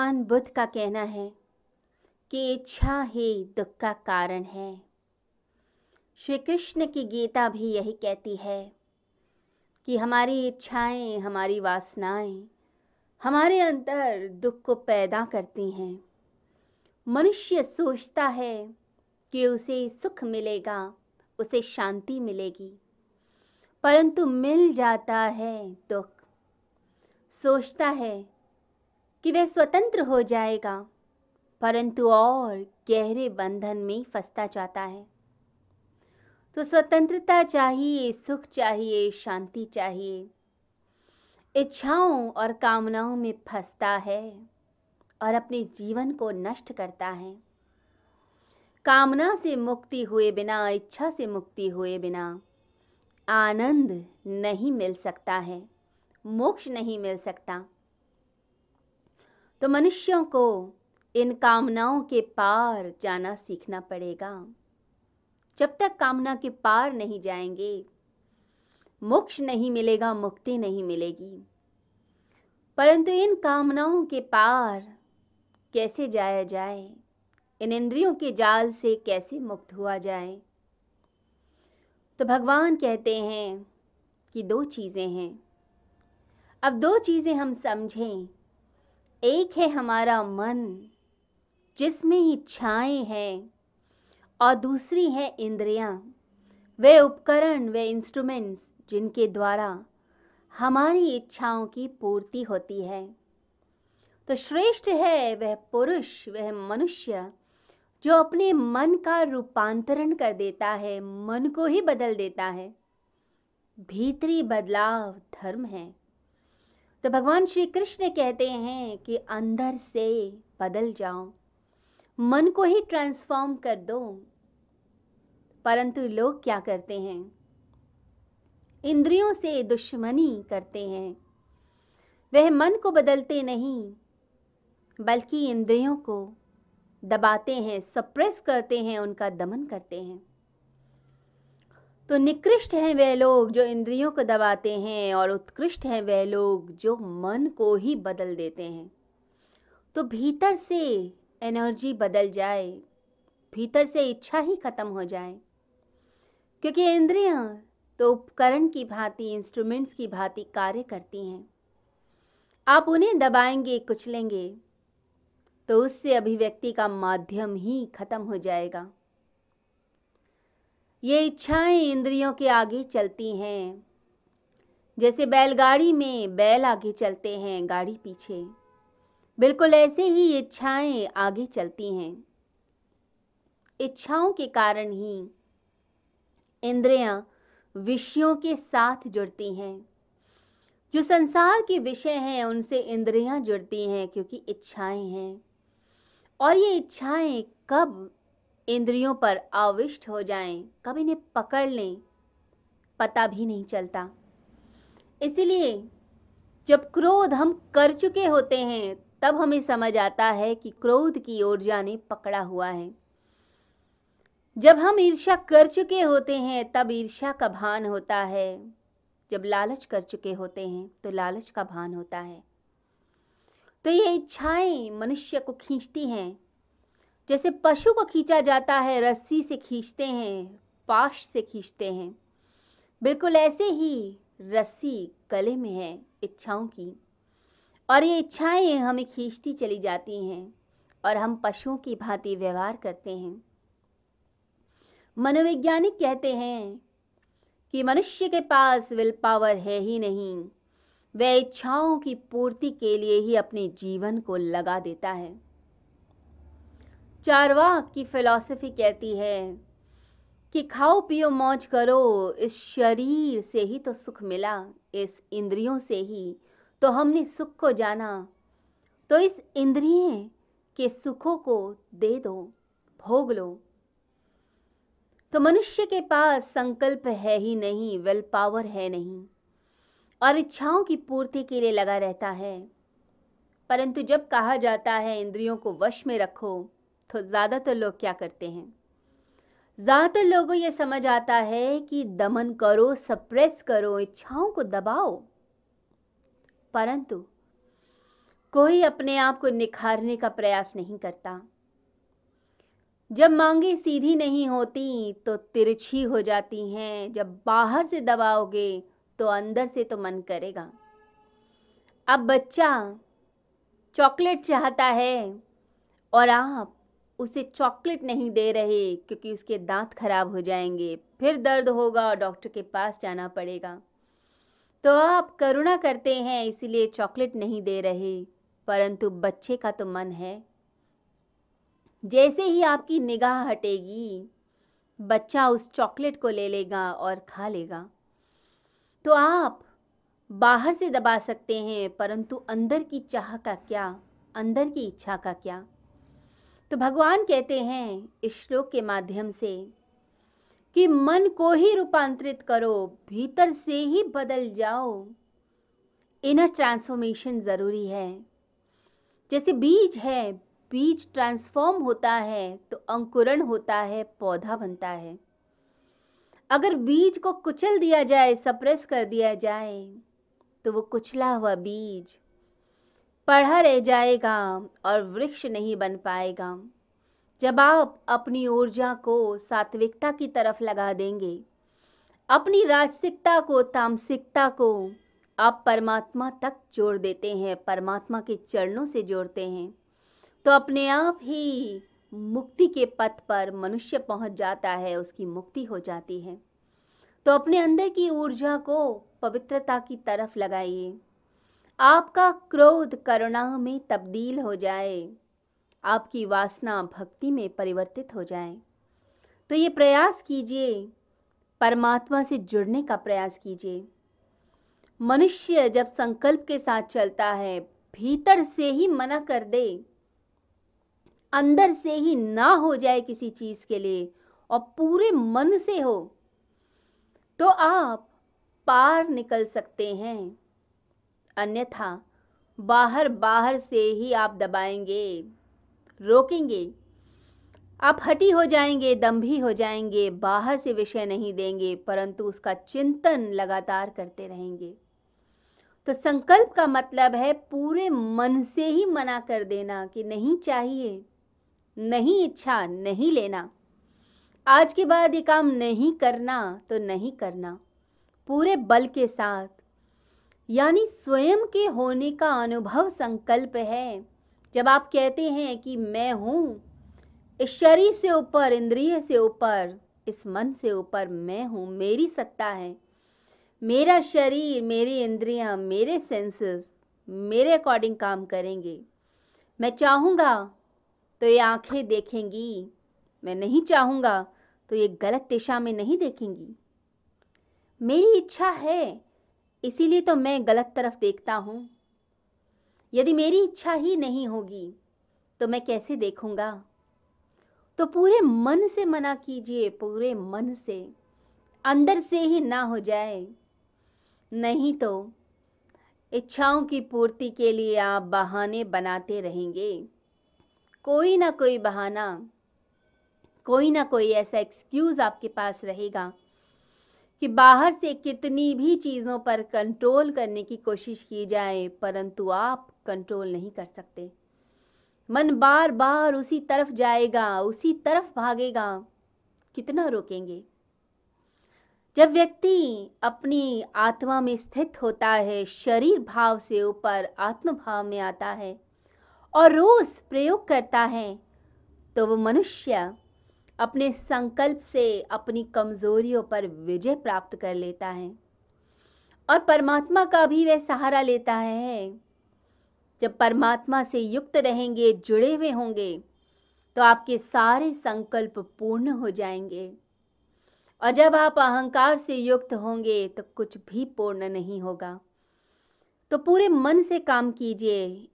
भगवान बुद्ध का कहना है कि इच्छा ही दुख का कारण है। श्री कृष्ण की गीता भी यही कहती है कि हमारी इच्छाएँ, हमारी वासनाएँ, हमारे अंदर दुख को पैदा करती हैं। मनुष्य सोचता है कि उसे सुख मिलेगा, उसे शांति मिलेगी, परंतु मिल जाता है दुख। सोचता है कि वह स्वतंत्र हो जाएगा, परंतु और गहरे बंधन में फंसता जाता है। तो स्वतंत्रता चाहिए, सुख चाहिए, शांति चाहिए। इच्छाओं और कामनाओं में फंसता है और अपने जीवन को नष्ट करता है। कामना से मुक्ति हुए बिना, इच्छा से मुक्ति हुए बिना आनंद नहीं मिल सकता है, मोक्ष नहीं मिल सकता। तो मनुष्यों को इन कामनाओं के पार जाना सीखना पड़ेगा। जब तक कामना के पार नहीं जाएँगे, मोक्ष नहीं मिलेगा, मुक्ति नहीं मिलेगी। परंतु इन कामनाओं के पार कैसे जाया जाए? इन इंद्रियों के जाल से कैसे मुक्त हुआ जाए? तो भगवान कहते हैं कि दो चीज़ें हैं। अब दो चीज़ें हम समझें। एक है हमारा मन, जिसमें इच्छाएँ हैं, और दूसरी है इंद्रियाँ। वे उपकरण, वे इंस्ट्रूमेंट्स जिनके द्वारा हमारी इच्छाओं की पूर्ति होती है। तो श्रेष्ठ है वह पुरुष, वह मनुष्य, जो अपने मन का रूपांतरण कर देता है, मन को ही बदल देता है। भीतरी बदलाव धर्म है। तो भगवान श्री कृष्ण कहते हैं कि अंदर से बदल जाओ, मन को ही ट्रांसफॉर्म कर दो। परंतु लोग क्या करते हैं? इंद्रियों से दुश्मनी करते हैं। वह मन को बदलते नहीं, बल्कि इंद्रियों को दबाते हैं सप्रेस करते हैं, उनका दमन करते हैं। तो निकृष्ट हैं वे लोग जो इंद्रियों को दबाते हैं और उत्कृष्ट हैं वे लोग जो मन को ही बदल देते हैं। तो भीतर से एनर्जी बदल जाए, भीतर से इच्छा ही खत्म हो जाए। क्योंकि इंद्रियाँ तो उपकरण की भांति इंस्ट्रूमेंट्स की भांति कार्य करती हैं। आप उन्हें दबाएँगे, कुचलेंगे तो उससे अभिव्यक्ति का माध्यम ही खत्म हो जाएगा। ये इच्छाएँ इंद्रियों के आगे चलती हैं। जैसे बैलगाड़ी में बैल आगे चलते हैं गाड़ी पीछे। बिल्कुल ऐसे ही इच्छाएँ आगे चलती हैं। इच्छाओं के कारण ही इंद्रियाँ विषयों के साथ जुड़ती हैं। जो संसार के विषय हैं, उनसे इंद्रियाँ जुड़ती हैं क्योंकि इच्छाएँ हैं। और ये इच्छाएँ कब इंद्रियों पर आविष्ट हो जाएँ, कब इन्हें पकड़ लें पता भी नहीं चलता। इसीलिए जब क्रोध हम कर चुके होते हैं तब हमें समझ आता है कि क्रोध की ऊर्जा ने पकड़ा हुआ है। जब हम ईर्ष्या कर चुके होते हैं तब ईर्ष्या का भान होता है। जब लालच कर चुके होते हैं तो लालच का भान होता है। तो ये इच्छाएँ मनुष्य को खींचती हैं। जैसे पशु को खींचा जाता है, रस्सी से खींचते हैं, पाश से खींचते हैं। बिल्कुल ऐसे ही रस्सी गले में है, इच्छाओं की। और ये इच्छाएँ हमें खींचती चली जाती हैं और हम पशुओं की भांति व्यवहार करते हैं। मनोवैज्ञानिक कहते हैं कि मनुष्य के पास विल पावर है ही नहीं। वह इच्छाओं की पूर्ति के लिए ही अपने जीवन को लगा देता है। चारवाक की फिलॉसफी कहती है कि खाओ पियो मौज करो, इस शरीर से ही तो सुख मिला, इस इंद्रियों से ही तो हमने सुख को जाना। तो इस इंद्रिय के सुखों को दे दो, भोग लो। तो मनुष्य के पास संकल्प है ही नहीं वेल पावर है नहीं, और इच्छाओं की पूर्ति के लिए लगा रहता है। परंतु जब कहा जाता है, इंद्रियों को वश में रखो तो ज़्यादातर लोग क्या करते हैं? ज़्यादातर लोगों ये समझ आता है कि दमन करो सप्रेस करो, इच्छाओं को दबाओ। परंतु कोई अपने आप को निखारने का प्रयास नहीं करता। जब मांगे सीधी नहीं होती तो तिरछी हो जाती हैं। जब बाहर से दबाओगे तो अंदर से तो मन करेगा। अब बच्चा चॉकलेट चाहता है और आप उसे चॉकलेट नहीं दे रहे, क्योंकि उसके दांत खराब हो जाएँगे। फिर दर्द होगा और डॉक्टर के पास जाना पड़ेगा। तो आप करुणा करते हैं, इसीलिए चॉकलेट नहीं दे रहे। परंतु बच्चे का तो मन है। जैसे ही आपकी निगाह हटेगी, बच्चा उस चॉकलेट को ले लेगा और खा लेगा। तो आप बाहर से दबा सकते हैं, परंतु अंदर की चाह का क्या? अंदर की इच्छा का क्या? तो भगवान कहते हैं इस श्लोक के माध्यम से कि मन को ही रूपांतरित करो, भीतर से ही बदल जाओ। इनर ट्रांसफॉर्मेशन ज़रूरी है। जैसे बीज है, बीज ट्रांसफॉर्म होता है तो अंकुरण होता है, पौधा बनता है। अगर बीज को कुचल दिया जाए, सप्रेस कर दिया जाए तो वो कुचला हुआ बीज पढ़ा रह जाएगा और वृक्ष नहीं बन पाएगा। जब आप अपनी ऊर्जा को सात्विकता की तरफ़ लगा देंगे, अपनी राजसिकता को, तामसिकता को आप परमात्मा तक जोड़ देते हैं, परमात्मा के चरणों से जोड़ते हैं तो अपने आप ही मुक्ति के पथ पर मनुष्य पहुँच जाता है, उसकी मुक्ति हो जाती है। तो अपने अंदर की ऊर्जा को पवित्रता की तरफ़ लगाइए। आपका क्रोध करुणा में तब्दील हो जाए। आपकी वासना भक्ति में परिवर्तित हो जाए। तो ये प्रयास कीजिए। परमात्मा से जुड़ने का प्रयास कीजिए। मनुष्य जब संकल्प के साथ चलता है, भीतर से ही मना कर दे। अंदर से ही ना हो जाए किसी चीज़ के लिए और पूरे मन से हो तो आप पार निकल सकते हैं। अन्यथा बाहर बाहर से ही आप दबाएँगे, रोकेंगे। आप हटी हो जाएँगे दम्भी हो जाएँगे, बाहर से विषय नहीं देंगे, परंतु उसका चिंतन लगातार करते रहेंगे। तो संकल्प का मतलब है पूरे मन से ही मना कर देना कि नहीं चाहिए, नहीं इच्छा, नहीं लेना। आज के बाद ये काम नहीं करना तो नहीं करना। पूरे बल के साथ यानी स्वयं के होने का अनुभव संकल्प है। जब आप कहते हैं कि मैं हूँ, इस शरीर से ऊपर, इंद्रिय से ऊपर, इस मन से ऊपर मैं हूँ, मेरी सत्ता है। मेरा शरीर, मेरी इंद्रियाँ, मेरे सेंसेस मेरे अकॉर्डिंग काम करेंगे। मैं चाहूँगा तो ये आँखें देखेंगी। मैं नहीं चाहूँगा तो ये गलत दिशा में नहीं देखेंगी। मेरी इच्छा है इसीलिए तो मैं गलत तरफ़ देखता हूँ। यदि मेरी इच्छा ही नहीं होगी तो मैं कैसे देखूँगा? तो पूरे मन से मना कीजिए, पूरे मन से। अंदर से ही ना हो जाए। नहीं तो इच्छाओं की पूर्ति के लिए आप बहाने बनाते रहेंगे। कोई ना कोई बहाना, कोई ना कोई ऐसा एक्सक्यूज़ आपके पास रहेगा कि बाहर से कितनी भी चीज़ों पर कंट्रोल करने की कोशिश की जाए, परंतु आप कंट्रोल नहीं कर सकते। मन बार बार उसी तरफ़ जाएगा, उसी तरफ़ भागेगा। कितना रोकेंगे? जब व्यक्ति अपनी आत्मा में स्थित होता है, शरीर भाव से ऊपर आत्म भाव में आता है और रोज प्रयोग करता है तो वो मनुष्य अपने संकल्प से अपनी कमजोरियों पर विजय प्राप्त कर लेता है। और परमात्मा का भी वह सहारा लेता है। जब परमात्मा से युक्त रहेंगे, जुड़े हुए होंगे तो आपके सारे संकल्प पूर्ण हो जाएँगे। और जब आप अहंकार से युक्त होंगे तो कुछ भी पूर्ण नहीं होगा। तो पूरे मन से काम कीजिए